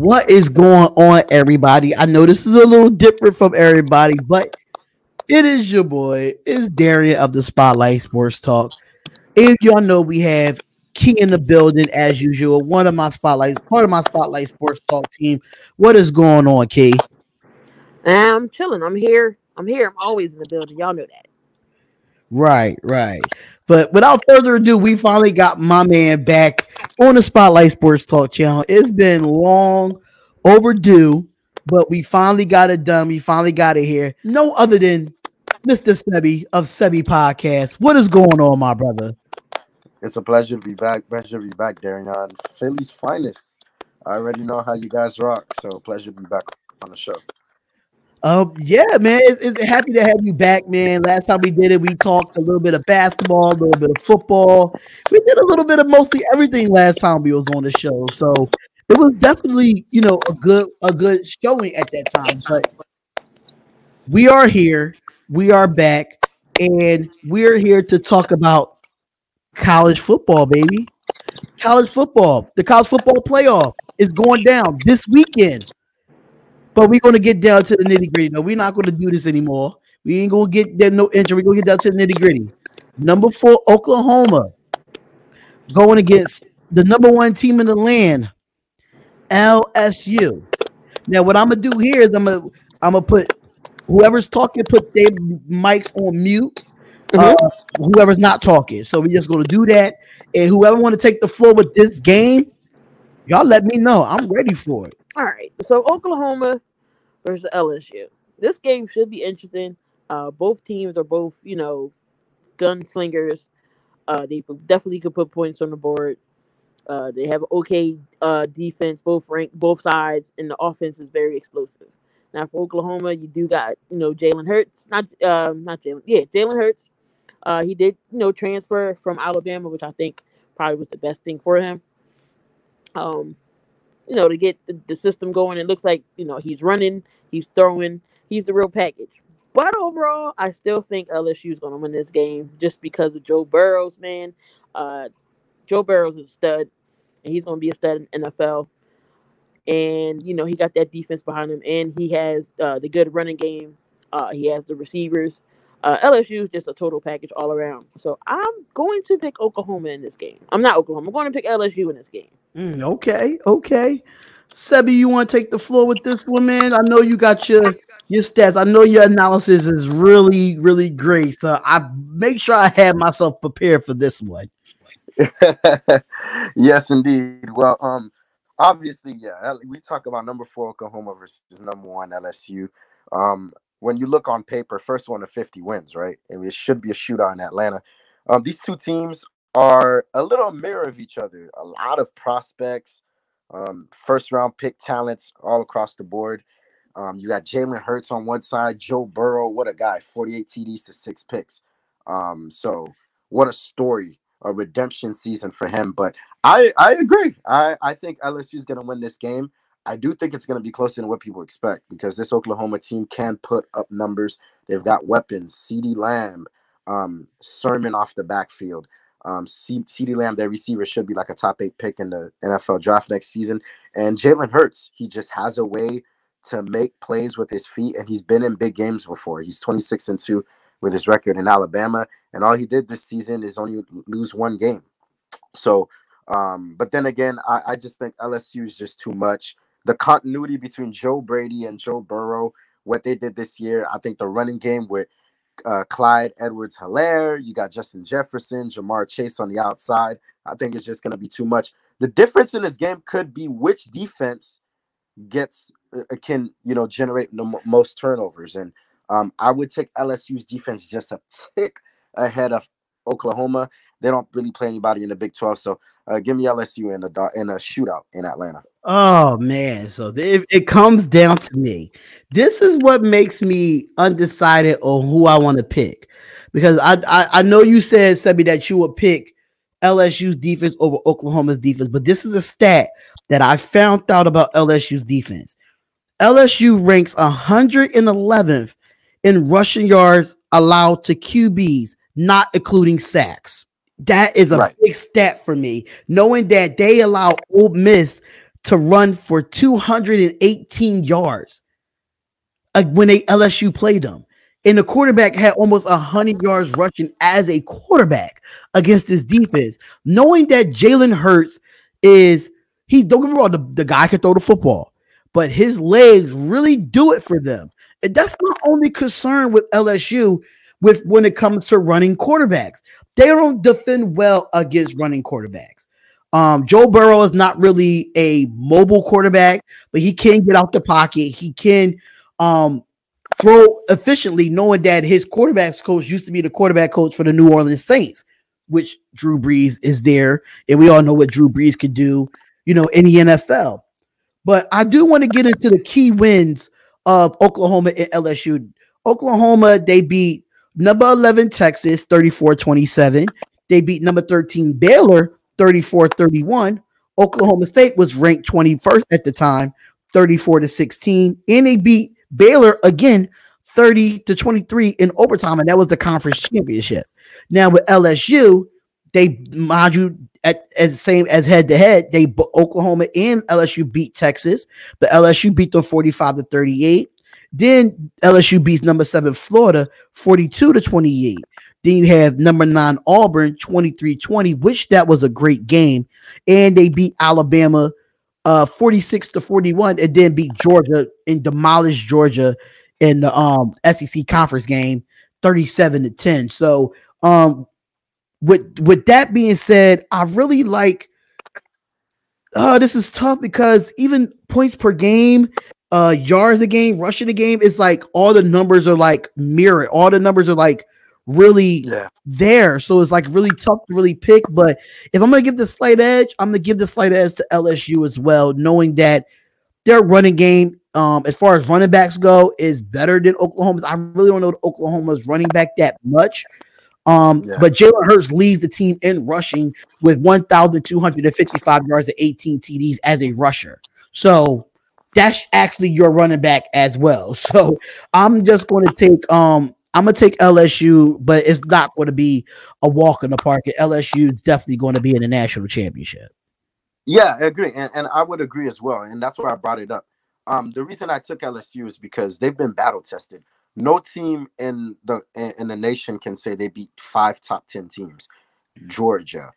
What is going on, everybody? I know this is a little different from everybody, but it is your boy. It's Darion of the Spotlight Sports Talk. And y'all know we have Key in the building as usual. One of my spotlights, part of my Spotlight Sports Talk team. What is going on, Key? I'm chilling. I'm here. I'm here. I'm always in the building. Y'all know that. Right, right. But without further ado, we finally got my man back on the Spotlight Sports Talk channel. It's been long overdue, but we finally got it done. We finally got it here. No other than Mr. Seby of Seby Podcast. What is going on, my brother? It's a pleasure to be back. Pleasure to be back, Darren. On Philly's finest. I already know how you guys rock, so pleasure to be back on the show. Um, yeah, man, it's, it's happy to have you back, man. Last time we did it, we talked a little bit of basketball, a little bit of football. We did a little bit of mostly everything last time we was on the show, so it was definitely, you know, a good a good showing at that time. But we are here, we are back, and we're here to talk about college football, baby. College football, the college football playoff is going down this weekend. But we're gonna get down to the nitty gritty. No, we're not gonna do this anymore. We ain't gonna get there no injury. We're gonna get down to the nitty gritty. Number four, Oklahoma, going against the number one team in the land, LSU. Now, what I'm gonna do here is I'm gonna I'm gonna put whoever's talking, put their mics on mute. Uh, whoever's not talking. So we're just gonna do that. And whoever want to take the floor with this game, y'all let me know. I'm ready for it. All right. So Oklahoma versus LSU. This game should be interesting. Uh, both teams are both, you know, gunslingers. Uh, they definitely could put points on the board. Uh, they have okay uh, defense, both rank, both sides, and the offense is very explosive. Now for Oklahoma, you do got you know Jalen Hurts, not um, not Jalen, yeah, Jalen Hurts. Uh, he did you know transfer from Alabama, which I think probably was the best thing for him. Um, you know, to get the, the system going. It looks like, you know, he's running, he's throwing, he's the real package. But overall, I still think LSU is going to win this game just because of Joe Burrows, man. Uh, Joe Burrows is a stud, and he's going to be a stud in NFL. And you know he got that defense behind him, and he has uh, the good running game. Uh, he has the receivers. Uh, LSU is just a total package all around. So I'm going to pick Oklahoma in this game. I'm not Oklahoma. I'm going to pick LSU in this game. Mm, okay, okay. Seby, you want to take the floor with this one, man? I know you got your your stats. I know your analysis is really, really great. So I make sure I have myself prepared for this one. yes, indeed. Well, um, obviously, yeah, we talk about number four Oklahoma versus number one LSU. Um, when you look on paper, first one to 50 wins, right? And it should be a shootout in Atlanta. Um, these two teams are a little mirror of each other. A lot of prospects, um, first round pick talents all across the board. Um, you got Jalen Hurts on one side, Joe Burrow, what a guy, 48 TDs to six picks. Um, so what a story, a redemption season for him. But I I agree. I, I think LSU is gonna win this game. I do think it's going to be closer than what people expect because this Oklahoma team can put up numbers. They've got weapons. CeeDee Lamb, um, Sermon off the backfield. Um, C- CeeDee Lamb, their receiver, should be like a top eight pick in the NFL draft next season. And Jalen Hurts, he just has a way to make plays with his feet, and he's been in big games before. He's 26 and 2 with his record in Alabama, and all he did this season is only lose one game. So, um, but then again, I, I just think LSU is just too much. The continuity between Joe Brady and Joe Burrow, what they did this year, I think the running game with uh, Clyde Edwards Helaire. You got Justin Jefferson, Ja'Marr Chase on the outside. I think it's just going to be too much. The difference in this game could be which defense gets uh, can you know generate the most turnovers, and um, I would take LSU's defense just a tick ahead of Oklahoma. They don't really play anybody in the Big 12, so uh, give me LSU in a in a shootout in Atlanta. Oh man, so it, it comes down to me. This is what makes me undecided on who I want to pick, because I, I I know you said Seby that you would pick LSU's defense over Oklahoma's defense, but this is a stat that I found out about LSU's defense. LSU ranks 111th in rushing yards allowed to QBs, not including sacks. That is a Right. big stat for me, knowing that they allow Ole Miss to run for 218 yards uh, when they LSU played them. And the quarterback had almost 100 yards rushing as a quarterback against this defense. Knowing that Jalen Hurts is, he's, don't get me wrong, the, the guy can throw the football, but his legs really do it for them. And that's my only concern with LSU with when it comes to running quarterbacks. They don't defend well against running quarterbacks. Um, Joe Burrow is not really a mobile quarterback, but he can get out the pocket. He can um, throw efficiently, knowing that his quarterbacks coach used to be the quarterback coach for the New Orleans Saints, which Drew Brees is there, and we all know what Drew Brees could do, you know, in the NFL. But I do want to get into the key wins of Oklahoma and LSU. Oklahoma, they beat number 11 Texas 34-27. They beat number 13 Baylor 34-31. Oklahoma State was ranked 21st at the time, 34 to 16, and they beat Baylor again 30 to 23 in overtime, and that was the conference championship. Now with LSU, they mind you at as same as head to head, they Oklahoma and LSU beat Texas, but LSU beat them 45 to 38. Then LSU beats number seven Florida 42 to 28. Then you have number nine Auburn 23 20, which that was a great game. And they beat Alabama uh 46 to 41 and then beat Georgia and demolished Georgia in the um SEC conference game 37 to 10. So um with with that being said, I really like uh this is tough because even points per game, uh yards a game, rushing a game is like all the numbers are like mirrored. All the numbers are like really yeah. there. So it's like really tough to really pick. But if I'm gonna give the slight edge, I'm gonna give the slight edge to LSU as well, knowing that their running game, um, as far as running backs go, is better than Oklahoma's. I really don't know Oklahoma's running back that much. Um, yeah. but Jalen Hurts leads the team in rushing with 1,255 yards and 18 TDs as a rusher. So that's actually your running back as well. So I'm just going to take um I'm gonna take LSU, but it's not going to be a walk in the park. LSU definitely going to be in the national championship. Yeah, I agree, and, and I would agree as well, and that's why I brought it up. Um, the reason I took LSU is because they've been battle tested. No team in the in the nation can say they beat five top ten teams: Georgia,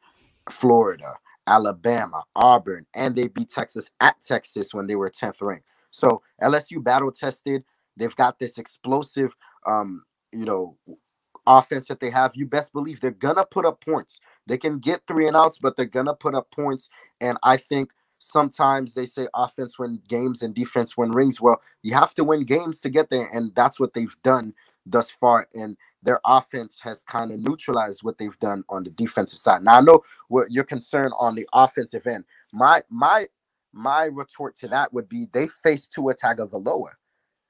Florida, Alabama, Auburn, and they beat Texas at Texas when they were tenth ranked. So LSU battle tested. They've got this explosive um, you know, offense that they have, you best believe they're gonna put up points. They can get three and outs, but they're gonna put up points. And I think sometimes they say offense win games and defense win rings. Well, you have to win games to get there, and that's what they've done thus far. And their offense has kind of neutralized what they've done on the defensive side. Now I know what you're concerned on the offensive end. My my my retort to that would be they face Tua Tagovailoa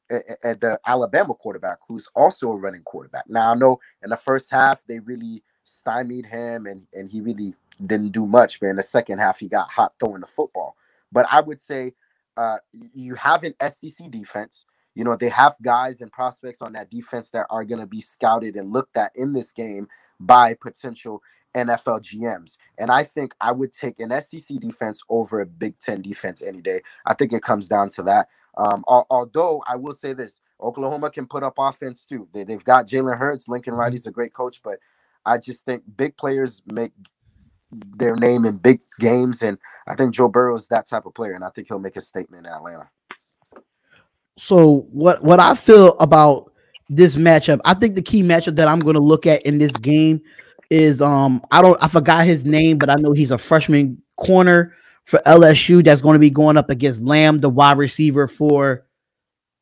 at the Alabama quarterback, who's also a running quarterback. Now I know in the first half they really stymied him, and and he really didn't do much. But in the second half, he got hot throwing the football. But I would say uh, you have an SEC defense. You know they have guys and prospects on that defense that are going to be scouted and looked at in this game by potential NFL GMs. And I think I would take an SEC defense over a Big Ten defense any day. I think it comes down to that. Um, although I will say this, Oklahoma can put up offense too. They, they've got Jalen Hurts. Lincoln Riley's mm-hmm. a great coach, but I just think big players make their name in big games, and I think Joe Burrow is that type of player, and I think he'll make a statement in Atlanta. So what what I feel about this matchup, I think the key matchup that I'm going to look at in this game is um I don't I forgot his name, but I know he's a freshman corner for LSU that's going to be going up against Lamb, the wide receiver for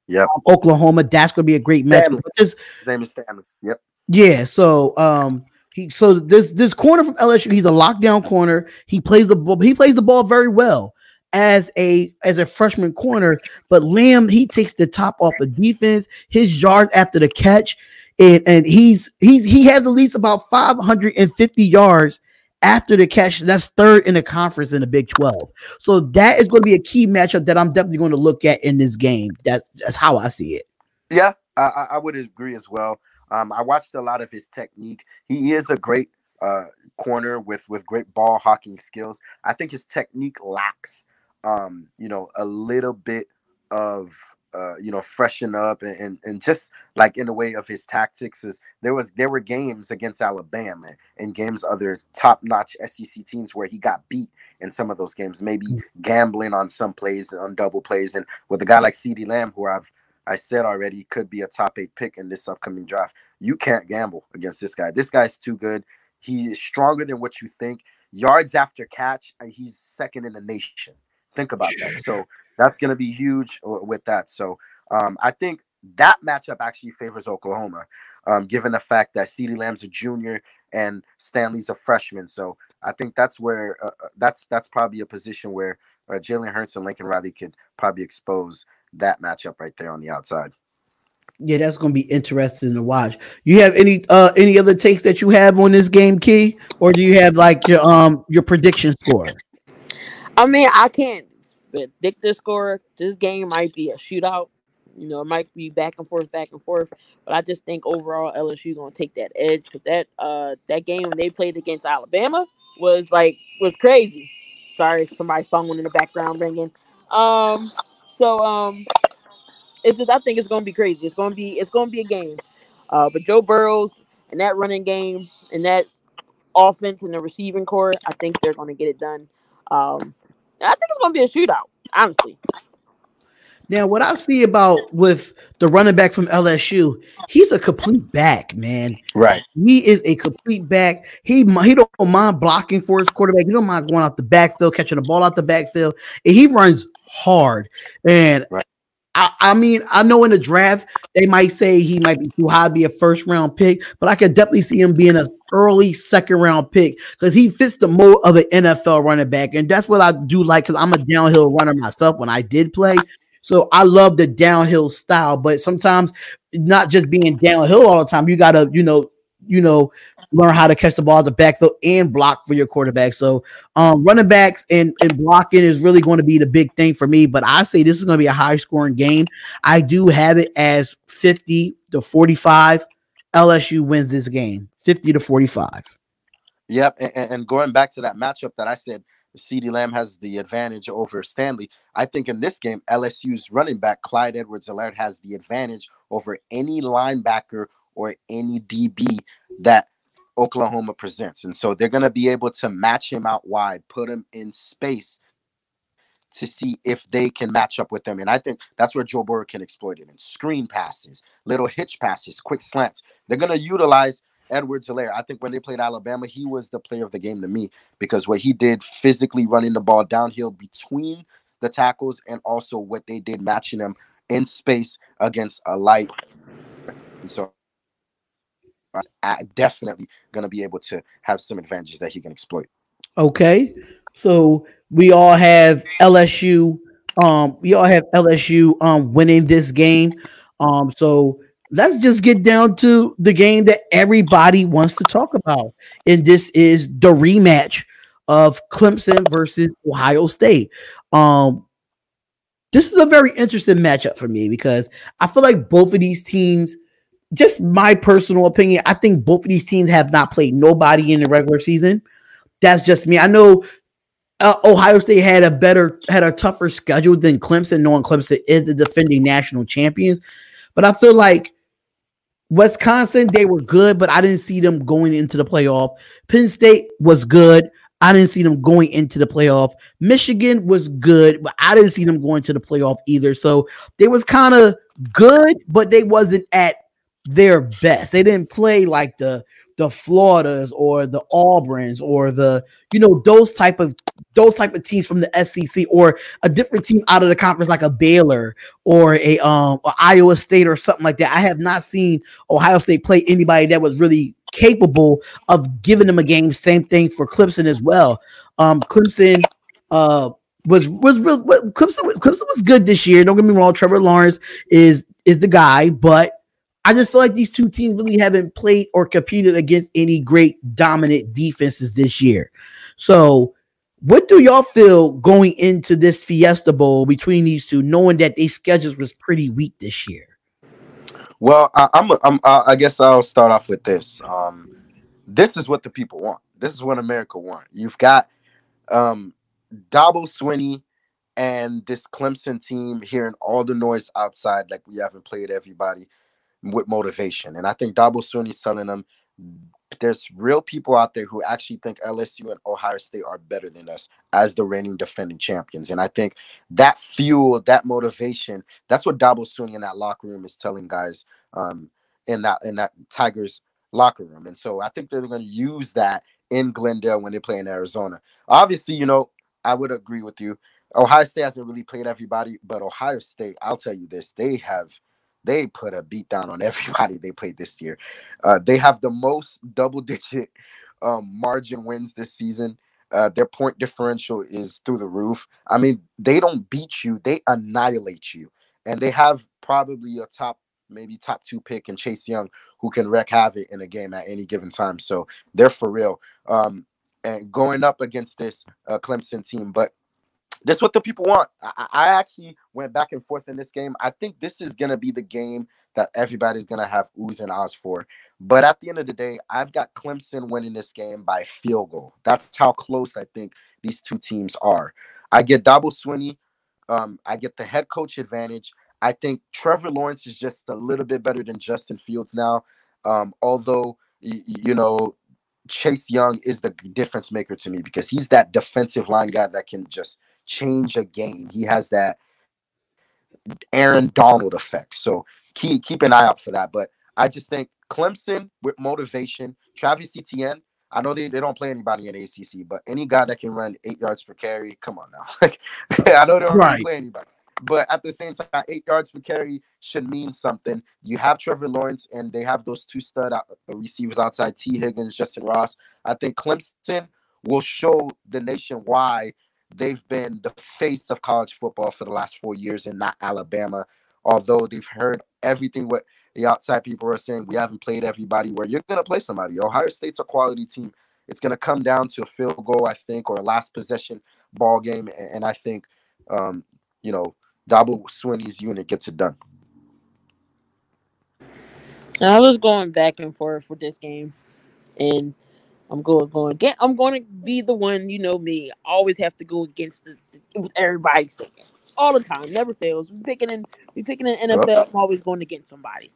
yep. Um, Oklahoma. That's going to be a great match. His name is Stingley. Yep. Yeah. So um he so this this corner from LSU, he's a lockdown corner. He plays the ball, he plays the ball very well as a as a freshman corner, but Lamb he takes the top off the defense, his yards after the catch, and, and he's he's he has at least about 550 yards after the catch. That's third in the conference in the Big 12. So that is going to be a key matchup that I'm definitely going to look at in this game. That's that's how I see it. Yeah, I, I would agree as well. Um, I watched a lot of his technique. He is a great uh, corner with with great ball hawking skills. I think his technique lacks um, you know, a little bit of uh, you know, freshen up and, and, and just like in the way of his tactics is there was there were games against Alabama and games other top notch SEC teams where he got beat in some of those games, maybe mm. gambling on some plays on double plays. And with a guy like CeeDee Lamb, who I've I said already could be a top eight pick in this upcoming draft, you can't gamble against this guy. This guy's too good. He is stronger than what you think. Yards after catch, and he's second in the nation. Think about that. So that's going to be huge with that. So um, I think that matchup actually favors Oklahoma, um, given the fact that CeeDee Lamb's a junior and Stingley's a freshman. So I think that's where uh, uh, that's that's probably a position where uh, Jalen Hurts and Lincoln Riley could probably expose that matchup right there on the outside. Yeah, that's going to be interesting to watch. You have any uh any other takes that you have on this game, Key, or do you have like your um your prediction score? I mean, I can't predict the score. This game might be a shootout. You know, it might be back and forth, back and forth. But I just think overall LSU gonna take that edge because that uh that game when they played against Alabama was like was crazy. Sorry, somebody phone in the background ringing. Um, so um, it's just I think it's gonna be crazy. It's gonna be it's gonna be a game. Uh, but Joe Burrows and that running game and that offense and the receiving core, I think they're gonna get it done. Um, I think it's going to be a shootout, honestly. Now, what I see about with the running back from LSU, he's a complete back, man. Right. He is a complete back. He he don't mind blocking for his quarterback. He don't mind going out the backfield, catching the ball out the backfield, and he runs hard. And right. I, I, mean, I know in the draft they might say he might be too high to be a first round pick, but I could definitely see him being an early second round pick because he fits the mold of an NFL running back, and that's what I do like because I'm a downhill runner myself when I did play. So I love the downhill style, but sometimes not just being downhill all the time. You gotta, you know, you know, learn how to catch the ball at the backfield and block for your quarterback. So um, running backs and, and blocking is really going to be the big thing for me. But I say this is going to be a high scoring game. I do have it as 50 to 45. LSU wins this game 50 to 45. Yep. And, and going back to that matchup that I said, CeeDee Lamb has the advantage over Stingley. I think in this game, LSU's running back, Clyde Edwards-Helaire, has the advantage over any linebacker or any DB that Oklahoma presents. And so they're going to be able to match him out wide, put him in space to see if they can match up with them. And I think that's where Joe Burrow can exploit it in screen passes, little hitch passes, quick slants. They're going to utilize Edwards-Helaire. I think when they played Alabama, he was the player of the game to me because what he did physically running the ball downhill between the tackles and also what they did matching them in space against a light. And so definitely going to be able to have some advantages that he can exploit. Okay, so we all have LSU. Um, we all have LSU um winning this game. Um, so let's just get down to the game that everybody wants to talk about, and this is the rematch of Clemson versus Ohio State. Um, this is a very interesting matchup for me because I feel like both of these teams just my personal opinion, I think both of these teams have not played nobody in the regular season. That's just me. I know uh, Ohio State had a better, had a tougher schedule than Clemson, knowing Clemson is the defending national champions. But I feel like Wisconsin, they were good, but I didn't see them going into the playoff. Penn State was good. I didn't see them going into the playoff. Michigan was good, but I didn't see them going to the playoff either. So they was kind of good, but they wasn't at their best. They didn't play like the the Floridas or the Auburns or the you know those type of those type of teams from the SEC or a different team out of the conference like a Baylor or a um a Iowa State or something like that. I have not seen Ohio State play anybody that was really capable of giving them a game. Same thing for Clemson as well. Um, Clemson uh was was real. Clemson was Clemson was good this year. Don't get me wrong. Trevor Lawrence is is the guy, but I just feel like these two teams really haven't played or competed against any great dominant defenses this year. So, what do y'all feel going into this Fiesta Bowl between these two, knowing that their schedules was pretty weak this year? Well, I, am I'm, I guess I'll start off with this. Um, this is what the people want. This is what America want. You've got um, Dabo Swinney and this Clemson team hearing all the noise outside, like we haven't played everybody with motivation. And I think Dabo Swinney's telling them there's real people out there who actually think LSU and Ohio State are better than us as the reigning defending champions. And I think that fuel, that motivation, that's what Dabo Swinney in that locker room is telling guys um, in that in that Tigers locker room. And so I think they're going to use that in Glendale when they play in Arizona. Obviously, you know, I would agree with you. Ohio State hasn't really played everybody, but Ohio State, I'll tell you this, they have they put a beat down on everybody they played this year. Uh, they have the most double digit um, margin wins this season. Uh, their point differential is through the roof. I mean, they don't beat you, they annihilate you. And they have probably a top, maybe top two pick in Chase Young who can wreak havoc in a game at any given time. So they're for real. Um, and going up against this uh, Clemson team, but that's what the people want. I, I, actually went back and forth in this game. I think this is gonna be the game that everybody's gonna have oohs and ahs for. But at the end of the day, I've got Clemson winning this game by field goal. That's how close I think these two teams are. I get Dabo Swinney. Um, I get the head coach advantage. I think Trevor Lawrence is just a little bit better than Justin Fields now. Um, although you know Chase Young is the difference maker to me because he's that defensive line guy that can just change a game. He has that Aaron Donald effect. So keep keep an eye out for that. But I just think Clemson with motivation, Travis Etienne. I know they, they don't play anybody in ACC, but any guy that can run eight yards per carry, come on now. I know they don't right. play anybody, but at the same time, eight yards per carry should mean something. You have Trevor Lawrence, and they have those two stud out, receivers outside Tee Higgins, Justyn Ross. I think Clemson will show the nation why they've been the face of college football for the last four years and not Alabama. Although they've heard everything what the outside people are saying, we haven't played everybody where you're gonna play somebody. Ohio State's a quality team. It's gonna come down to a field goal, I think, or a last possession ball game. And I think um, you know, Dabo Swinney's unit gets it done. I was going back and forth for this game, and I'm going going again. I'm going to be the one. You know me. always have to go against the, with everybody saying all the time. Never fails. We picking in. We picking in NFL. I'm always going against somebody.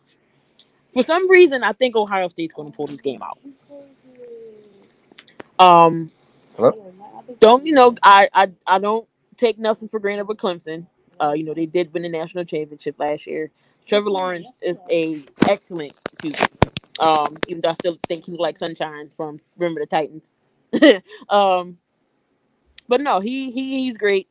For some reason, I think Ohio State's going to pull this game out. Um, Hello? don't you know? I I I don't take nothing for granted with Clemson. Uh, you know they did win the national championship last year. Trevor Lawrence is a excellent QB. Um, even though I still think he's like Sunshine from Remember the Titans. um, but no, he he he's great.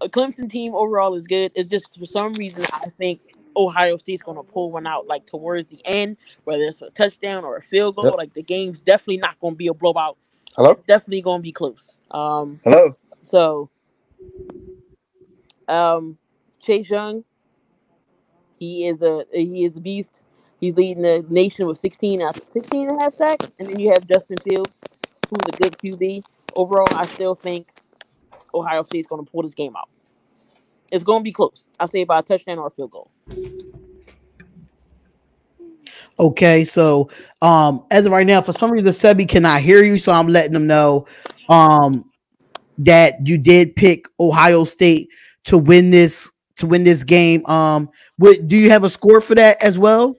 A Clemson team overall is good. It's just for some reason I think Ohio State's to pull one out like towards the end, whether it's a touchdown or a field goal. Yep. Like the game's definitely not to be a blowout. Hello. It's definitely to be close. Um. Hello. So, um, Chase Young, he is a he is a beast. He's leading the nation with 16 out 16 and a half sacks. And then you have Justin Fields, who's a good QB. Overall, I still think Ohio State's going to pull this game out. It's going to be close. I say by a touchdown or a field goal. Okay, so um as of right now, for some reason Seby cannot hear you, so I'm letting them know um that you did pick Ohio State to win this to win this game. Um, what do you have a score for that as well?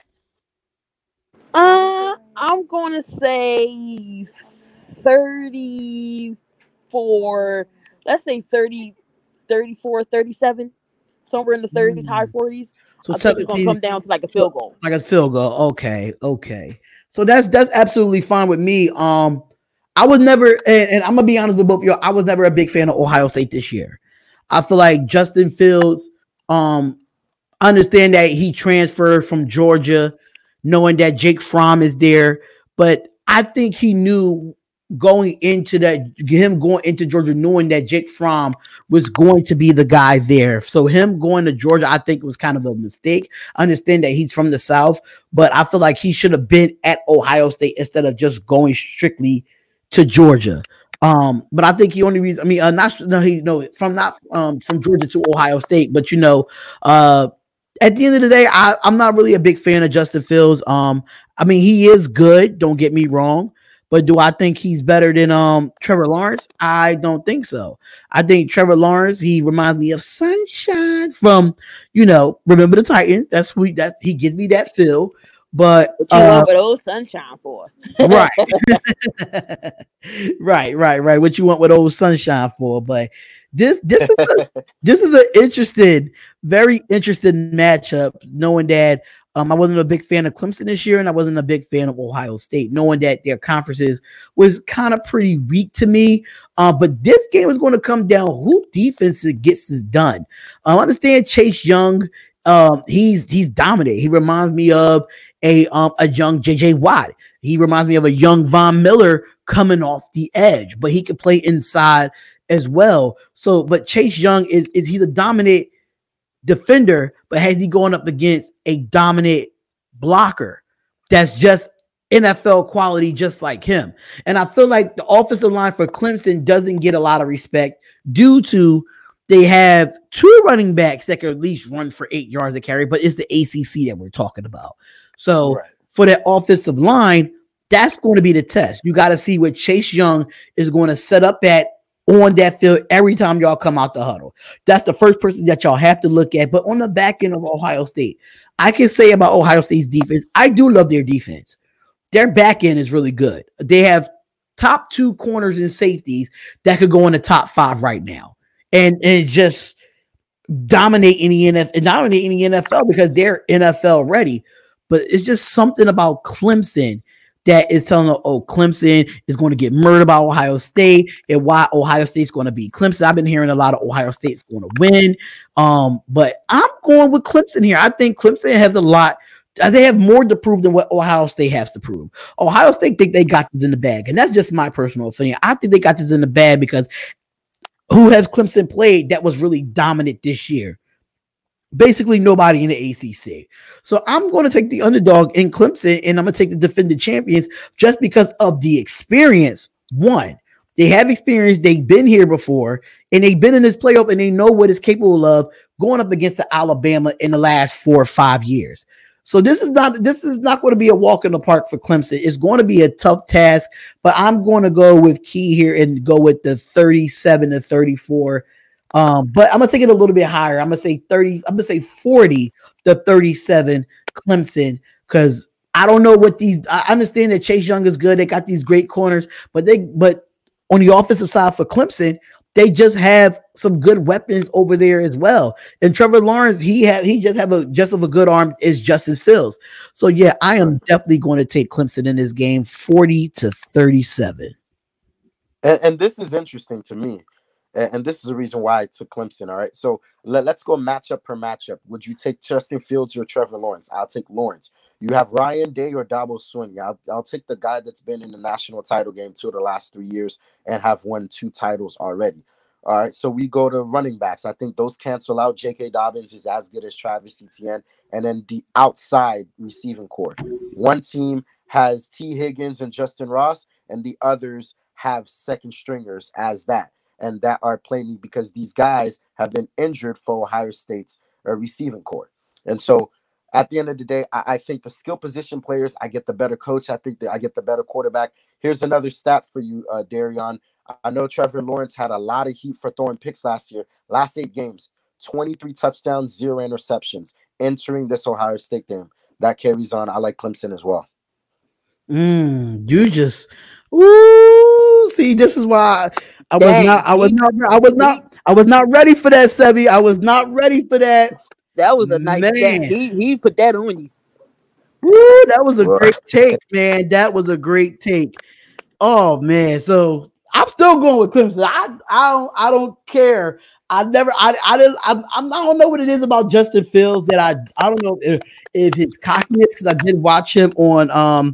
Uh, I'm going to say 34. Let's say 30, 34, 37. Somewhere in the 30s, high 40s. So I think it's going to come down to like a field goal. Like a field goal. Okay. Okay. So that's that's absolutely fine with me. Um, I was never, and, and I'm gonna be honest with both of you. I was never a big fan of Ohio State this year. I feel like Justin Fields. Um, understand that he transferred from Georgia knowing that Jake Fromm is there. But I think he knew going into that him going into Georgia, knowing that Jake Fromm was going to be the guy there. So him going to Georgia, I think was kind of a mistake. I understand that he's from the South, but I feel like he should have been at Ohio State instead of just going strictly to Georgia. Um, but I think he only reason I mean uh not no he no from not um from Georgia to Ohio State, but you know, uh at the end of the day, I, I'm not really a big fan of Justin Fields. Um, I mean, he is good, don't get me wrong, But do I think he's better than um Trevor Lawrence? I don't think so. I think Trevor Lawrence, he reminds me of Sunshine from, you know, remember the Titans. That's who that he gives me that feel. But what you uh, want with old sunshine for? right. right, right, right. What you want with old sunshine for? But this this is a, this is an interesting, very interesting matchup, knowing that um, I wasn't a big fan of Clemson this year, and I wasn't a big fan of Ohio State, knowing that their conferences was kind of pretty weak to me. Uh, but this game is going to come down who defense gets this done. I understand Chase Young. Um, he's he's dominant. He reminds me of a um a young JJ Watt. He reminds me of a young Von Miller coming off the edge, but he could play inside as well. So, but Chase Young is is he's a dominant defender, but has he going up against a dominant blocker that's just NFL quality, just like him? And I feel like the offensive line for Clemson doesn't get a lot of respect due to they have two running backs that can at least run for eight yards a carry, but it's the ACC that we're talking about. So right. for that offensive line, that's going to be the test. You got to see what Chase Young is going to set up at on that field every time y'all come out the huddle. That's the first person that y'all have to look at. But on the back end of Ohio State, I can say about Ohio State's defense, I do love their defense. Their back end is really good. They have top two corners and safeties that could go in the top five right now. And and just dominate any NFL, dominate any NFL because they're NFL ready. But it's just something about Clemson that is telling them, oh, Clemson is going to get murdered by Ohio State and why Ohio State's going to be Clemson. I've been hearing a lot of Ohio State's going to win. Um, but I'm going with Clemson here. I think Clemson has a lot. They have more to prove than what Ohio State has to prove. Ohio State think they got this in the bag, and that's just my personal opinion. I think they got this in the bag because who has Clemson played that was really dominant this year? Basically nobody in the ACC. So I'm going to take the underdog in Clemson and I'm going to take the defending champions just because of the experience. One, they have experience, they've been here before, and they've been in this playoff and they know what it's capable of going up against the Alabama in the last four or five years. So this is not this is not going to be a walk in the park for Clemson. It's going to be a tough task, but I'm going to go with Key here and go with the 37 to 34 um, but I'm gonna take it a little bit higher. I'm gonna say 30, I'm gonna say 40 to 37 Clemson because I don't know what these I understand that Chase Young is good. They got these great corners, but they but on the offensive side for Clemson, they just have some good weapons over there as well. And Trevor Lawrence, he had he just have a just of a good arm is Justin Fields. So yeah, I am definitely going to take Clemson in this game 40 to 37. And, and this is interesting to me and, this is the reason why I took Clemson. All right, so let, us go matchup per matchup. Would you take Justin Fields or Trevor Lawrence? I'll take Lawrence. You have Ryan Day or Dabo Swinney. I'll, I'll take the guy that's been in the national title game two of the last three years and have won two titles already. All right, so we go to running backs. I think those cancel out. J.K. Dobbins is as good as Travis Etienne, and then the outside receiving core. One team has Tee Higgins and Justyn Ross, and the others have second stringers as that and that are playing because these guys have been injured for Ohio State's uh, receiving core. And so at the end of the day, I, I, think the skill position players, I get the better coach. I think that I get the better quarterback. Here's another stat for you, uh, Darion. I know Trevor Lawrence had a lot of heat for throwing picks last year. Last eight games, 23 touchdowns, zero interceptions entering this Ohio State game. That carries on. I like Clemson as well. Mm, you just, ooh, see, this is why I was Dang, not. I was not. I was not. I was not ready for that, Seby. I was not ready for that. That was a nice man. He he put that on you. Woo, that was a great take, man. That was a great take. Oh man, so I'm still going with Clemson. I I don't I don't care. I never I I didn't I, I don't know what it is about Justin Fields that I I don't know if, if it's cockiness because I did watch him on um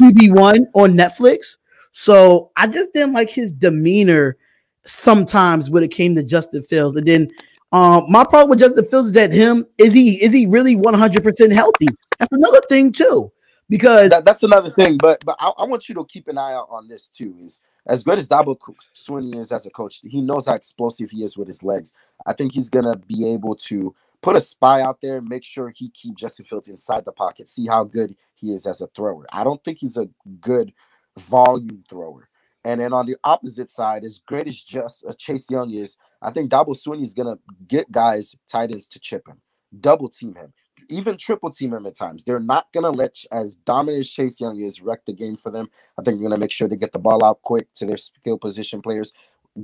QB one on Netflix. So I just didn't like his demeanor sometimes when it came to Justin Fields. And then um, my problem with Justin Fields is that him is he is he really 100% healthy? That's another thing too. Because that, that's another thing, but but I, I, want you to keep an eye out on this too. Is as good as Dabo Swinney is as a coach, he knows how explosive he is with his legs. I think he's gonna be able to put a spy out there, make sure he keep Justin Fields inside the pocket, see how good he is as a thrower. I don't think he's a good volume thrower. And then on the opposite side, as great as just uh, Chase Young is, I think Dabo Swinney is gonna get guys tight ends to chip him, double team him, even triple team him at times. They're not gonna let as dominant as Chase Young is wreck the game for them. I think they're gonna make sure to get the ball out quick to their skill position players.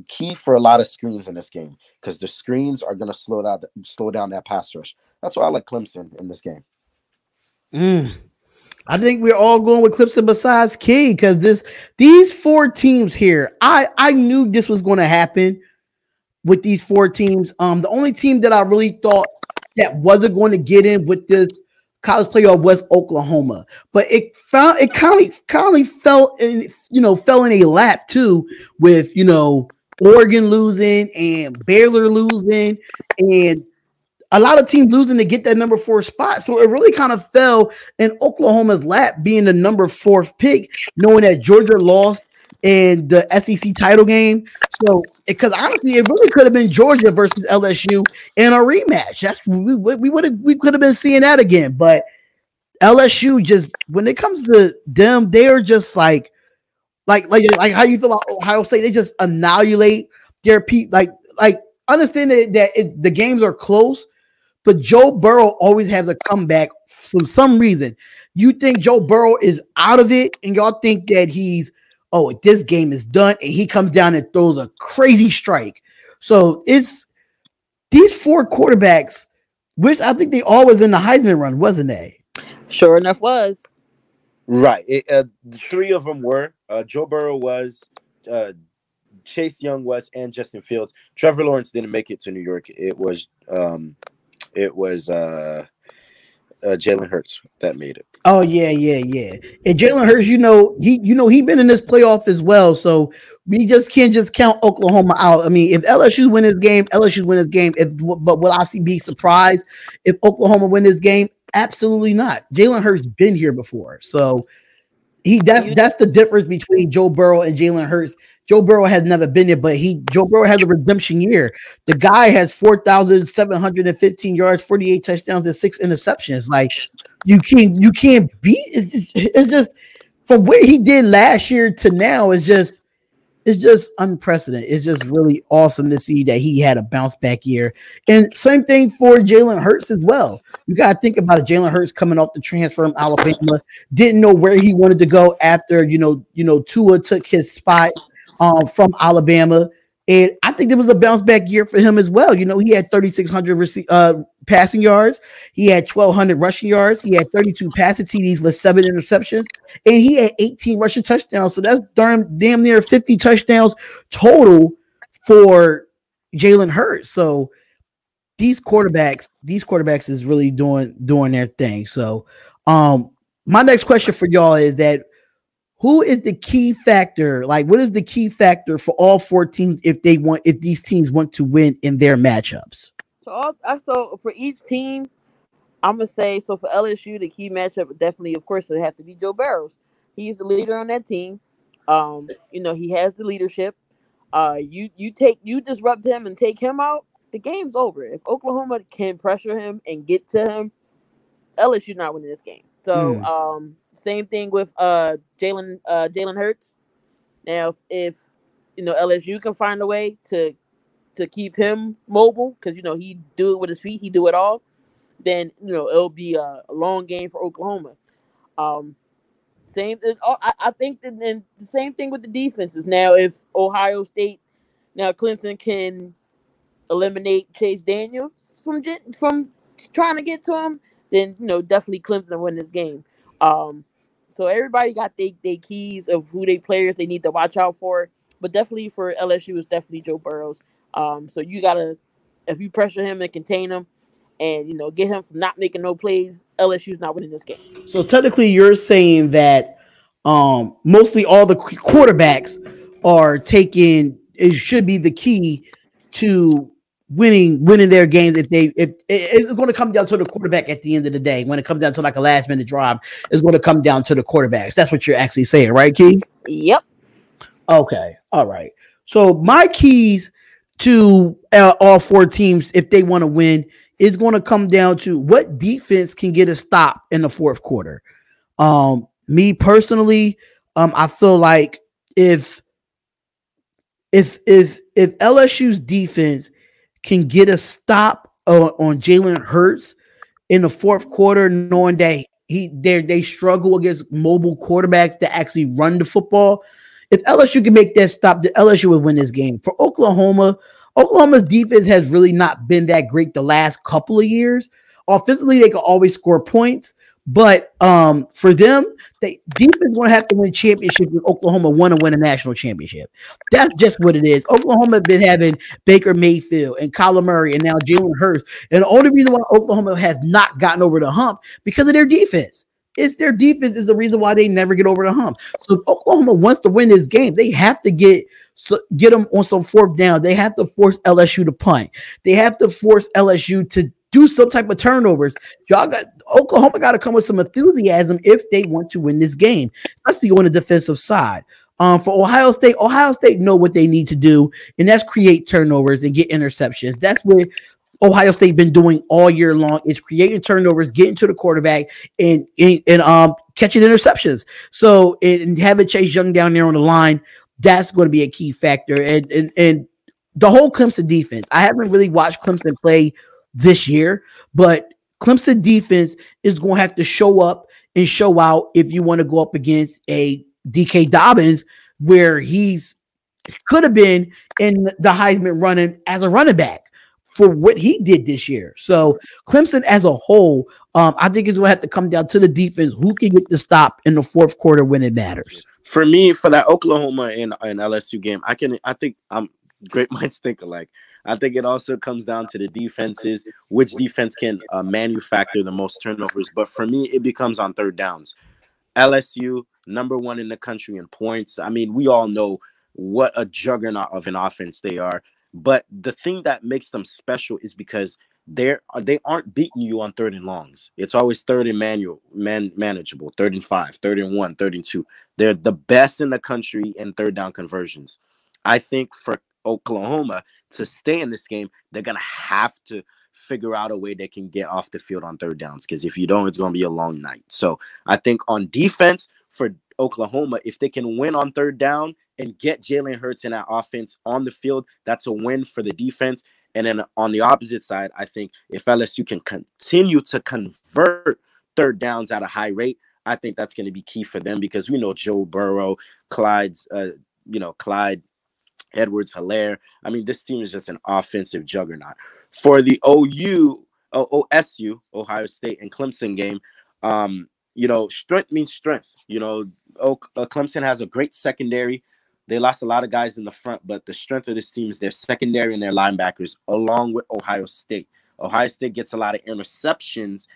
Key for a lot of screens in this game because the screens are gonna slow down slow down that pass rush. That's why I like Clemson in this game. Mm. I think we're all going with Clemson besides Key because this these four teams here, I I knew this was going to happen with these four teams. Um, the only team that I really thought that wasn't going to get in with this college playoff was Oklahoma, but it found it kind of kind of fell in you know fell in a lap too with you know Oregon losing and Baylor losing and a lot of teams losing to get that number four spot. So it really kind of fell in Oklahoma's lap being the number fourth pick, knowing that Georgia lost in the SEC title game. So because honestly, it really could have been Georgia versus LSU in a rematch. That's we we would have we could have been seeing that again. But LSU just when it comes to them, they are just like like like like how you feel about Ohio State. They just annihilate their people. Like like understand that, that it, the games are close, but Joe Burrow always has a comeback for some reason. You think Joe Burrow is out of it, and y'all think that he's oh, this game is done, and he comes down and throws a crazy strike. So it's these four quarterbacks, which I think they all was in the Heisman run, wasn't they? Sure enough, was right. It, uh, three of them were. Uh, Joe Burrow was. Uh, Chase Young was and Justin Fields. Trevor Lawrence didn't make it to New York. It was um it was uh, uh Jalen Hurts that made it. Oh yeah, yeah, yeah. And Jalen Hurts, you know, he you know he been in this playoff as well. So we just can't just count Oklahoma out. I mean, if LSU win this game, LSU win this game. If but will I see be surprised if Oklahoma win this game? Absolutely not. Jalen Hurts been here before, so he that's that's the difference between Joe Burrow and Jalen Hurts. Joe Burrow has never been there, but he Joe Burrow has a redemption year. The guy has four thousand seven hundred and fifteen yards, forty eight touchdowns, and six interceptions. Like you can't you can't beat. It's just, it's just from where he did last year to now. It's just it's just unprecedented. It's just really awesome to see that he had a bounce back year. And same thing for Jalen Hurts as well. You got to think about it. Jalen Hurts coming off the transfer from Alabama, didn't know where he wanted to go after you know you know Tua took his spot um, from Alabama. And I think there was a bounce back year for him as well. You know, he had 3,600 rece- uh, passing yards, he had 1,200 rushing yards, he had 32 passing TDs with seven interceptions, and he had 18 rushing touchdowns. So that's darn damn near 50 touchdowns total for Jalen Hurts. So these quarterbacks, these quarterbacks is really doing doing their thing. So, um, my next question for y'all is that who is the key factor? Like, what is the key factor for all four teams if they want if these teams want to win in their matchups? So, all, so for each team, I'm gonna say so for LSU, the key matchup definitely, of course, it have to be Joe Barrows. He's the leader on that team. Um, you know, he has the leadership. Uh, you you take you disrupt him and take him out, the game's over. If Oklahoma can pressure him and get to him, LSU not winning this game. So, mm. um, same thing with uh Jalen uh Jalen Hurts. Now, if, if you know LSU can find a way to to keep him mobile, because you know he do it with his feet, he do it all. Then you know it'll be a, a long game for Oklahoma. Um, same. I, I think that then the same thing with the defenses. Now, if Ohio State, now Clemson can eliminate Chase Daniels from from trying to get to him, then you know definitely Clemson win this game. Um, so everybody got their keys of who they players they need to watch out for. But definitely for LSU, it's definitely Joe Burrows. Um, so you gotta if you pressure him and contain him, and you know get him from not making no plays, LSU's not winning this game. So technically, you're saying that um, mostly all the quarterbacks are taking it should be the key to winning winning their games if they if it's going to come down to the quarterback at the end of the day. When it comes down to like a last minute drive it's going to come down to the quarterbacks. That's what you're actually saying right key? Yep. Okay. All right. So my keys to uh, all four teams if they want to win is going to come down to what defense can get a stop in the fourth quarter. Um me personally Um, I feel like if if if if LSU's defense can get a stop on Jalen Hurts in the fourth quarter, knowing that he they they struggle against mobile quarterbacks to actually run the football. If LSU can make that stop, the LSU would win this game. For Oklahoma, Oklahoma's defense has really not been that great the last couple of years. Offensively, they can always score points, but um, for them, they defense is going to have to win championships if Oklahoma want to win a national championship. That's just what it is. Oklahoma has been having Baker Mayfield and Kyler Murray and now Jalen Hurts, and the only reason why Oklahoma has not gotten over the hump because of their defense. It's their defense is the reason why they never get over the hump. So Oklahoma wants to win this game, they have to get so get them on some fourth down. They have to force LSU to punt. They have to force LSU to do some type of turnovers. Y'all got Oklahoma got to come with some enthusiasm if they want to win this game, especially on the defensive side. Um, for Ohio State, Ohio State know what they need to do, and that's create turnovers and get interceptions. That's what Ohio State been doing all year long is creating turnovers, getting to the quarterback, and and, and um catching interceptions. So and having Chase Young down there on the line, that's going to be a key factor. And and and the whole Clemson defense. I haven't really watched Clemson play this year, but Clemson defense is going to have to show up and show out if you want to go up against a J.K. Dobbins where he's could have been in the Heisman running as a running back for what he did this year. So Clemson as a whole, um, I think it's going to have to come down to the defense who can get the stop in the fourth quarter when it matters. For me, for that Oklahoma and, and LSU game, I can I think I'm great minds think alike. I think it also comes down to the defenses, which defense can uh, manufacture the most turnovers. But for me, it becomes on third downs. LSU, number one in the country in points. I mean, we all know what a juggernaut of an offense they are. But the thing that makes them special is because they're they aren't beating you on third and longs. It's always third and manual, man manageable, third and five, third and one, third and two. They're the best in the country in third down conversions. I think for Oklahoma to stay in this game, they're gonna have to figure out a way they can get off the field on third downs. Because if you don't, it's gonna be a long night. So I think on defense for Oklahoma, if they can win on third down and get Jalen Hurts in that offense on the field, that's a win for the defense. And then on the opposite side, I think if LSU can continue to convert third downs at a high rate, I think that's going to be key for them because we know Joe Burrow, Clyde's, uh, you know, Clyde Edwards Helaire. I mean, this team is just an offensive juggernaut. For the OU, OSU, Ohio State, and Clemson game, um, you know, strength means strength. You know, o- uh, Clemson has a great secondary. They lost a lot of guys in the front, but the strength of this team is their secondary and their linebackers, along with Ohio State. Ohio State gets a lot of interceptions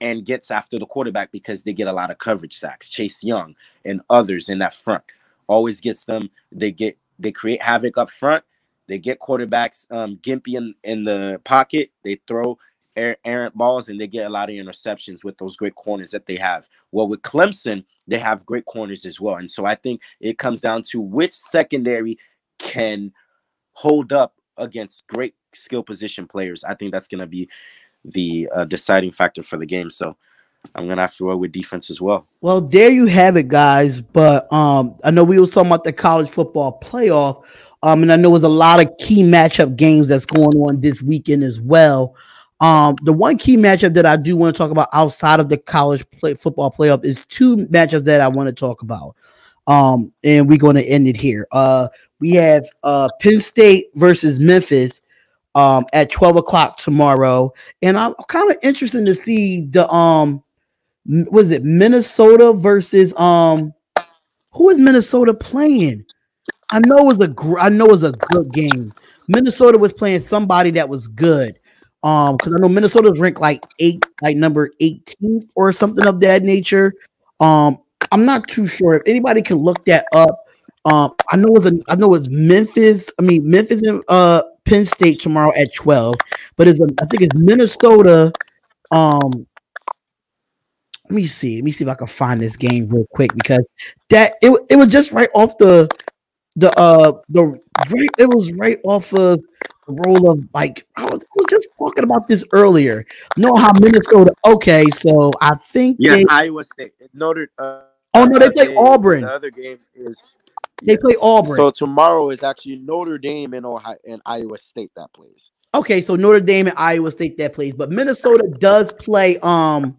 and gets after the quarterback because they get a lot of coverage sacks. Chase Young and others in that front always gets them. They get they create havoc up front. They get quarterbacks um, gimpy in, in the pocket. They throw er- errant balls and they get a lot of interceptions with those great corners that they have. Well, with Clemson, they have great corners as well. And so I think it comes down to which secondary can hold up against great skill position players. I think that's going to be the uh, deciding factor for the game. So I'm gonna have to roll with defense as well. Well, there you have it, guys. But um, I know we was talking about the college football playoff. Um, and I know there's a lot of key matchup games that's going on this weekend as well. Um, the one key matchup that I do want to talk about outside of the college play, football playoff is two matchups that I want to talk about. Um, and we're going to end it here. Uh, we have uh Penn State versus Memphis um at 12 o'clock tomorrow, and I'm kind of interested to see the um was it Minnesota versus um who is Minnesota playing? I know it was a gr- I know it was a good game. Minnesota was playing somebody that was good. Um, because I know Minnesota's ranked like eight, like number 18th or something of that nature. Um, I'm not too sure if anybody can look that up. Um, I know it's a I know it's Memphis. I mean Memphis and uh Penn State tomorrow at 12, but it's a, I think it's Minnesota um let me see. Let me see if I can find this game real quick because that it, it was just right off the the uh the right it was right off of the roll of like I was, I was just talking about this earlier. Know how Minnesota? Okay, so I think Yes, they, Iowa State, Notre uh, Oh no, they play they- Auburn. The other game is They play Auburn. So tomorrow is actually Notre Dame and Ohio and Iowa State that plays. Okay, so Notre Dame and Iowa State that plays, but Minnesota does play um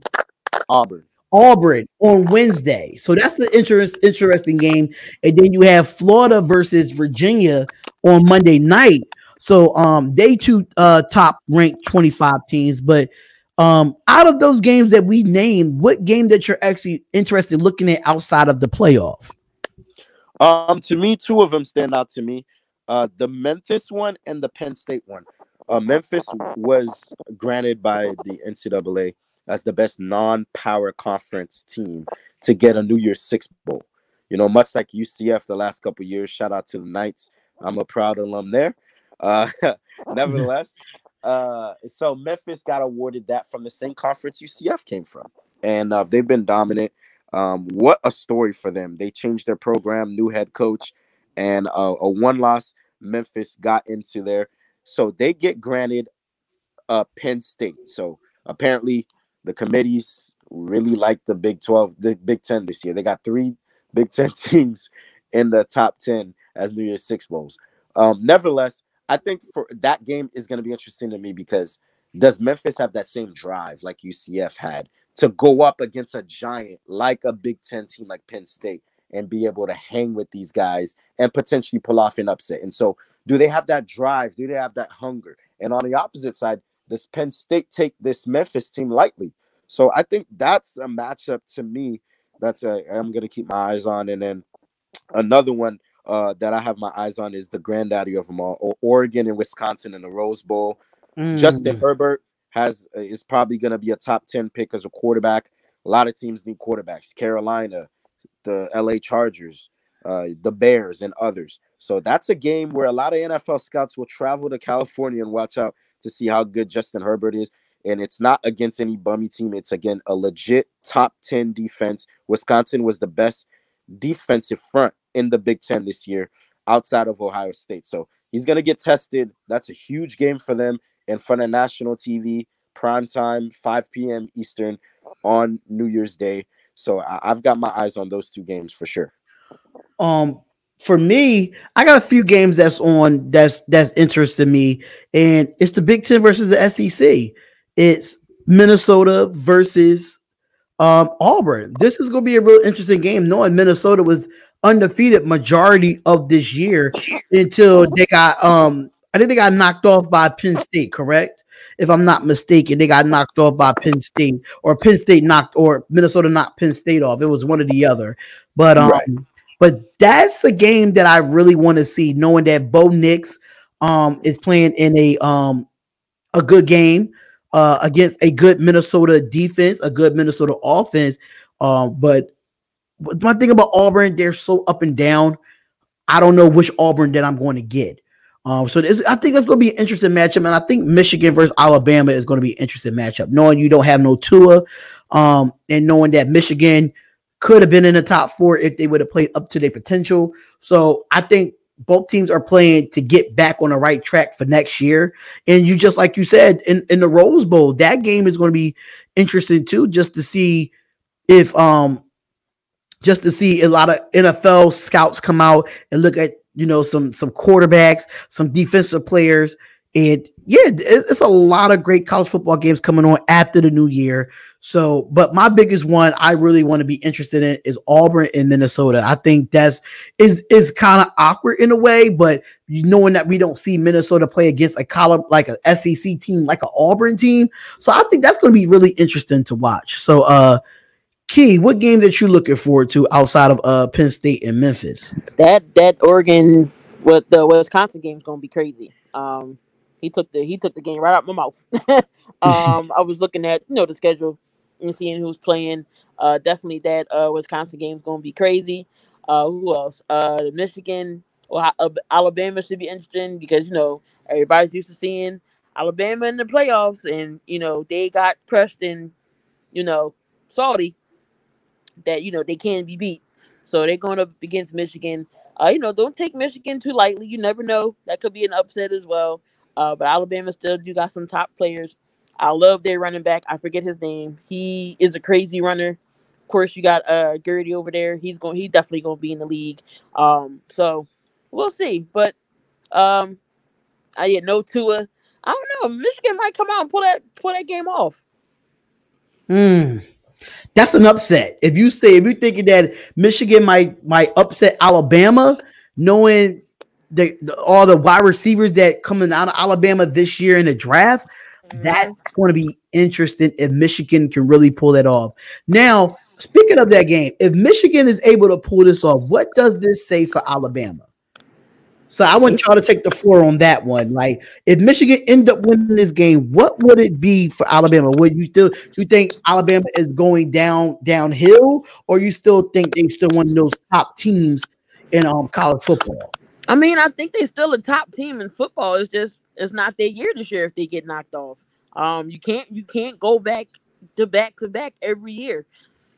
Auburn. Auburn on Wednesday. So that's the interest interesting game. And then you have Florida versus Virginia on Monday night. So um they two uh top ranked 25 teams, but um out of those games that we named, what game that you're actually interested in looking at outside of the playoff? Um, to me, two of them stand out to me. Uh, the Memphis one and the Penn State one. Uh, Memphis was granted by the NCAA as the best non-power conference team to get a New Year's Six bowl. You know, much like UCF the last couple years. Shout out to the Knights. I'm a proud alum there. Uh, nevertheless, uh, so Memphis got awarded that from the same conference UCF came from, and uh, they've been dominant. Um, what a story for them! They changed their program, new head coach, and uh, a one loss. Memphis got into there, so they get granted uh, Penn State. So apparently, the committees really like the Big Twelve, the Big Ten this year. They got three Big Ten teams in the top ten as New Year's Six bowls. Um, nevertheless, I think for that game is going to be interesting to me because does Memphis have that same drive like UCF had to go up against a giant like a Big Ten team like Penn State and be able to hang with these guys and potentially pull off an upset? And so, do they have that drive? Do they have that hunger? And on the opposite side, does Penn State take this Memphis team lightly? So I think that's a matchup to me that's a I'm gonna keep my eyes on. And then another one uh, that I have my eyes on is the granddaddy of them all, O- Oregon and Wisconsin in the Rose Bowl. Justin Mm. Herbert has uh, is probably going to be a top 10 pick as a quarterback. A lot of teams need quarterbacks. Carolina, the LA Chargers, uh, the Bears, and others. So that's a game where a lot of NFL scouts will travel to California and watch out to see how good Justin Herbert is. And it's not against any bummy team. It's again a legit top 10 defense. Wisconsin was the best defensive front in the Big Ten this year outside of Ohio State. So he's going to get tested. That's a huge game for them in front of national TV, prime time, 5 p.m. Eastern on New Year's Day. So I- I've got my eyes on those two games for sure. um for me, I got a few games that's on that's that's interesting me, and it's the Big Ten versus the SEC. It's Minnesota versus um Auburn. This is gonna be a real interesting game, knowing Minnesota was undefeated majority of this year until they got um I think they got knocked off by Penn State, correct? If I'm not mistaken, they got knocked off by Penn State, or Penn State knocked, or Minnesota knocked Penn State off. It was one or the other. But um, Right. But that's the game that I really want to see, knowing that Bo Nix um is playing in a um a good game uh against a good Minnesota defense, a good Minnesota offense. Um, but my thing about Auburn, they're so up and down. I don't know which Auburn that I'm going to get. Um, so this, I think that's going to be an interesting matchup, and I think Michigan versus Alabama is going to be an interesting matchup. Knowing you don't have no Tua, um, and knowing that Michigan could have been in the top four if they would have played up to their potential. So I think both teams are playing to get back on the right track for next year. And you just like you said in, in the Rose Bowl, that game is going to be interesting too, just to see if um just to see a lot of NFL scouts come out and look at you know some some quarterbacks, some defensive players, and yeah, it's, a lot of great college football games coming on after the new year. So, but my biggest one I really want to be interested in is Auburn and Minnesota. I think that's is is kind of awkward in a way, but knowing that we don't see Minnesota play against a college like a SEC team like an Auburn team, so I think that's going to be really interesting to watch. So, uh. Key, what game that you looking forward to outside of uh Penn State and Memphis? That that Oregon with the Wisconsin game is gonna be crazy. Um, he took the he took the game right out my mouth. um, I was looking at you know the schedule and seeing who's playing. Uh, definitely that uh Wisconsin game is gonna be crazy. Uh, who else? Uh, Michigan or uh, Alabama should be interesting because you know everybody's used to seeing Alabama in the playoffs, and you know they got crushed in you know Saudi that you know they can be beat. So they're going up against Michigan. Uh, you know, don't take Michigan too lightly. You never know. That could be an upset as well. Uh, but Alabama still do got some top players. I love their running back. I forget his name. He is a crazy runner. of course, you got uh Gurley over there. He's going. He's definitely going to be in the league. Um, so we'll see. But um, I didn't know Tua. I don't know. Michigan might come out and pull that pull that game off. Hmm. That's an upset. If you say if you're thinking that Michigan might might upset Alabama, knowing the, the all the wide receivers that coming out of Alabama this year in the draft, Mm-hmm. that's going to be interesting if Michigan can really pull that off. Now, speaking of that game, if Michigan is able to pull this off, what does this say for Alabama? So I want y'all to take the floor on that one. Like, if Michigan end up winning this game, what would it be for Alabama? Would you still you think Alabama is going down downhill, or you still think they still one of those top teams in um college football? I mean, I think they're still a top team in football. It's just it's not their year this year if they get knocked off. Um, you can't you can't go back to back to back every year.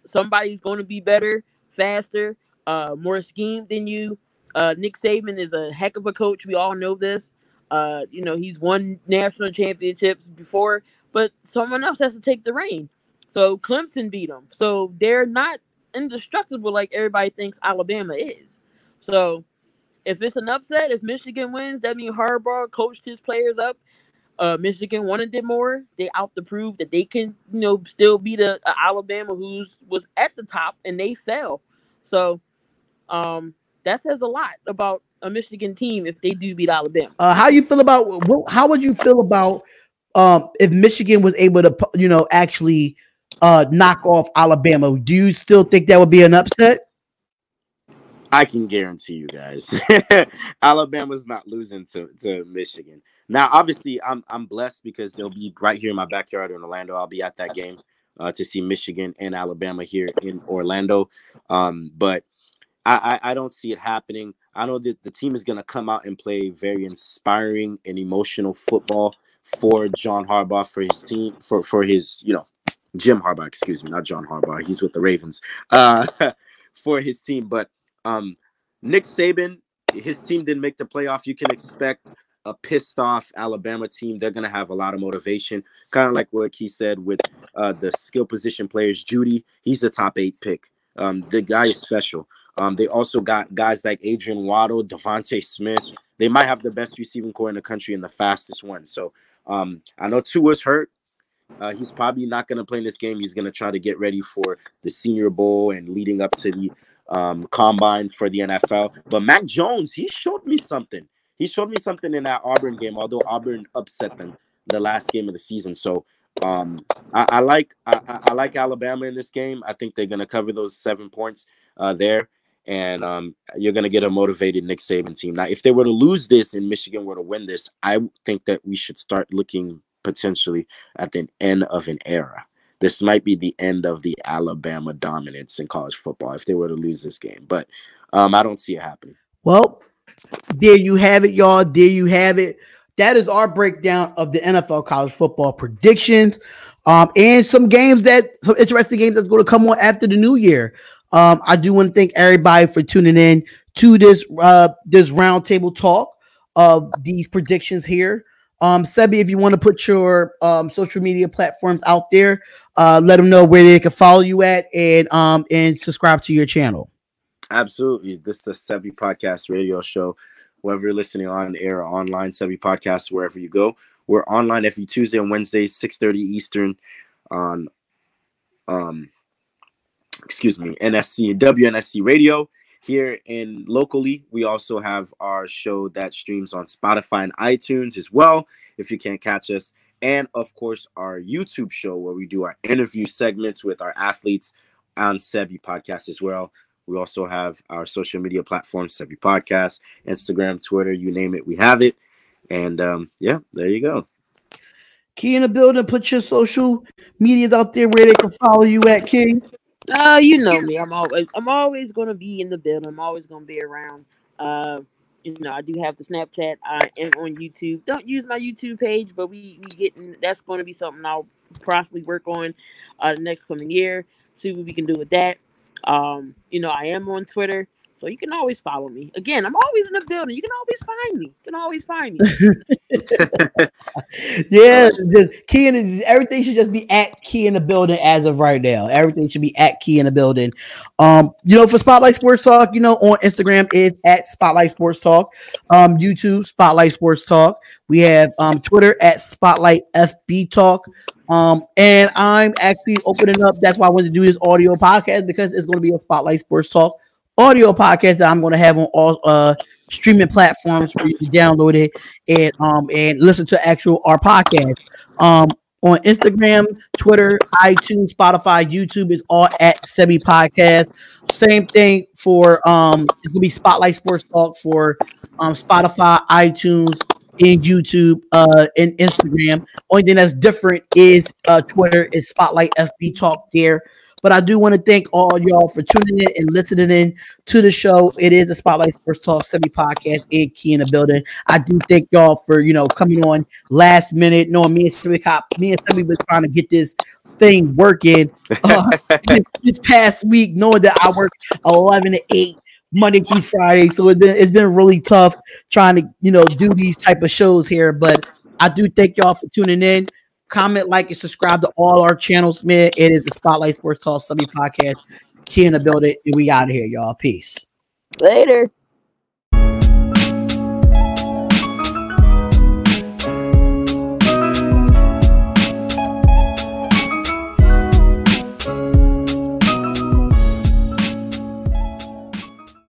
Somebody's going to be better, faster, uh, more schemed than you. Uh, Nick Saban is a heck of a coach. We all know this. Uh, you know he's won national championships before, but someone else has to take the reign. So Clemson beat them. So they're not indestructible like everybody thinks Alabama is. So if it's an upset, if Michigan wins, that means Harbaugh coached his players up. Uh, Michigan wanted it more. They out to prove that they can, you know, still beat a Alabama who's was at the top and they fell. So, um, that says a lot about a Michigan team if they do beat Alabama. Uh, how you feel about how would you feel about um if Michigan was able to you know actually uh knock off Alabama? Do you still think that would be an upset? I can guarantee you guys, Alabama's not losing to, to Michigan. Now, obviously, I'm I'm blessed because they'll be right here in my backyard in Orlando. I'll be at that game uh, to see Michigan and Alabama here in Orlando. Um, but I, I, I don't see it happening. I know that the team is going to come out and play very inspiring and emotional football for John Harbaugh for his team for for his you know Jim Harbaugh, excuse me, not John Harbaugh. He's with the Ravens. Uh, for his team, but um, Nick Saban, his team didn't make the playoff. You can expect a pissed off Alabama team. They're gonna have a lot of motivation, kind of like what he said with uh, the skill position players. Jeudy, he's a top eight pick. Um, the guy is special. Um, they also got guys like Adrian Waddle, DeVonta Smith. They might have the best receiving corps in the country and the fastest one. So um, I know Tua's hurt. Uh, he's probably not going to play in this game. He's going to try to get ready for the Senior Bowl and leading up to the um, combine for the NFL. But Mac Jones, he showed me something. He showed me something in that Auburn game, although Auburn upset them the last game of the season. So um, I, I like I, I- like Alabama in this game. I think they're going to cover those seven points uh, there. And um, you're going to get a motivated Nick Saban team. Now, if they were to lose this and Michigan were to win this, I think that we should start looking potentially at the end of an era. This might be the end of the Alabama dominance in college football if they were to lose this game. But um, I don't see it happening. Well, there you have it, y'all. There you have it. That is our breakdown of the NFL college football predictions. Um, and some games that some interesting games that's going to come on after the new year. Um, I do want to thank everybody for tuning in to this uh this roundtable talk of these predictions here. Um, Seby, if you want to put your um social media platforms out there, uh, let them know where they can follow you at and um and subscribe to your channel. Absolutely. This is the Seby Podcast radio show. Whether you're listening on air or online, Seby Podcast, wherever you go. We're online every Tuesday and Wednesday, 6:30 Eastern on um excuse me, NSC WNSC radio. Here in locally, we also have our show that streams on Spotify and iTunes as well, if you can't catch us. And of course, our YouTube show where we do our interview segments with our athletes on Seby Podcast as well. We also have our social media platforms, Seby Podcast, Instagram, Twitter, you name it, we have it. And um, yeah, there you go. Key in the building, put your social medias out there where they can follow you at, King. Uh, you know me. I'm always I'm always gonna be in the building. I'm always gonna be around. Uh, you know, I do have the Snapchat. I am on YouTube. Don't use my YouTube page, but we we getting that's going to be something I'll possibly work on uh the next coming year. See what we can do with that. Um, you know, I am on Twitter. So you can always follow me. Again, I'm always in the building. You can always find me. You can always find me. yeah, just key in the, everything should just be at key in the building as of right now. Everything should be at key in the building. Um, you know, for Spotlight Sports Talk, you know, on Instagram is at Spotlight Sports Talk. Um, YouTube Spotlight Sports Talk. We have um Twitter at Spotlight FB Talk. Um, and I'm actually opening up. That's why I wanted to do this audio podcast because it's going to be a Spotlight Sports Talk audio podcast that I'm going to have on all uh streaming platforms where you can download it and um and listen to actual our podcast. Um on Instagram, Twitter, iTunes, Spotify, YouTube is all at Seby Podcast. Same thing for um it's gonna be Spotlight Sports Talk for um Spotify, iTunes, and YouTube, uh, and Instagram. Only thing that's different is uh Twitter is Spotlight FB Talk there. But I do want to thank all y'all for tuning in and listening in to the show. It is a Spotlight Sports Talk Seby podcast and key in the building. I do thank y'all for you know coming on last minute. Knowing me and Semi Cop, me and Seby was trying to get this thing working uh, this past week, knowing that I work eleven to eight Monday through Friday. So it's been, it's been really tough trying to, you know, do these type of shows here. But I do thank y'all for tuning in. Comment, like, and subscribe to all our channels, man. It is the Spotlight Sports Talk Sunday podcast. Key in the building, and we out of here, y'all. Peace. Later.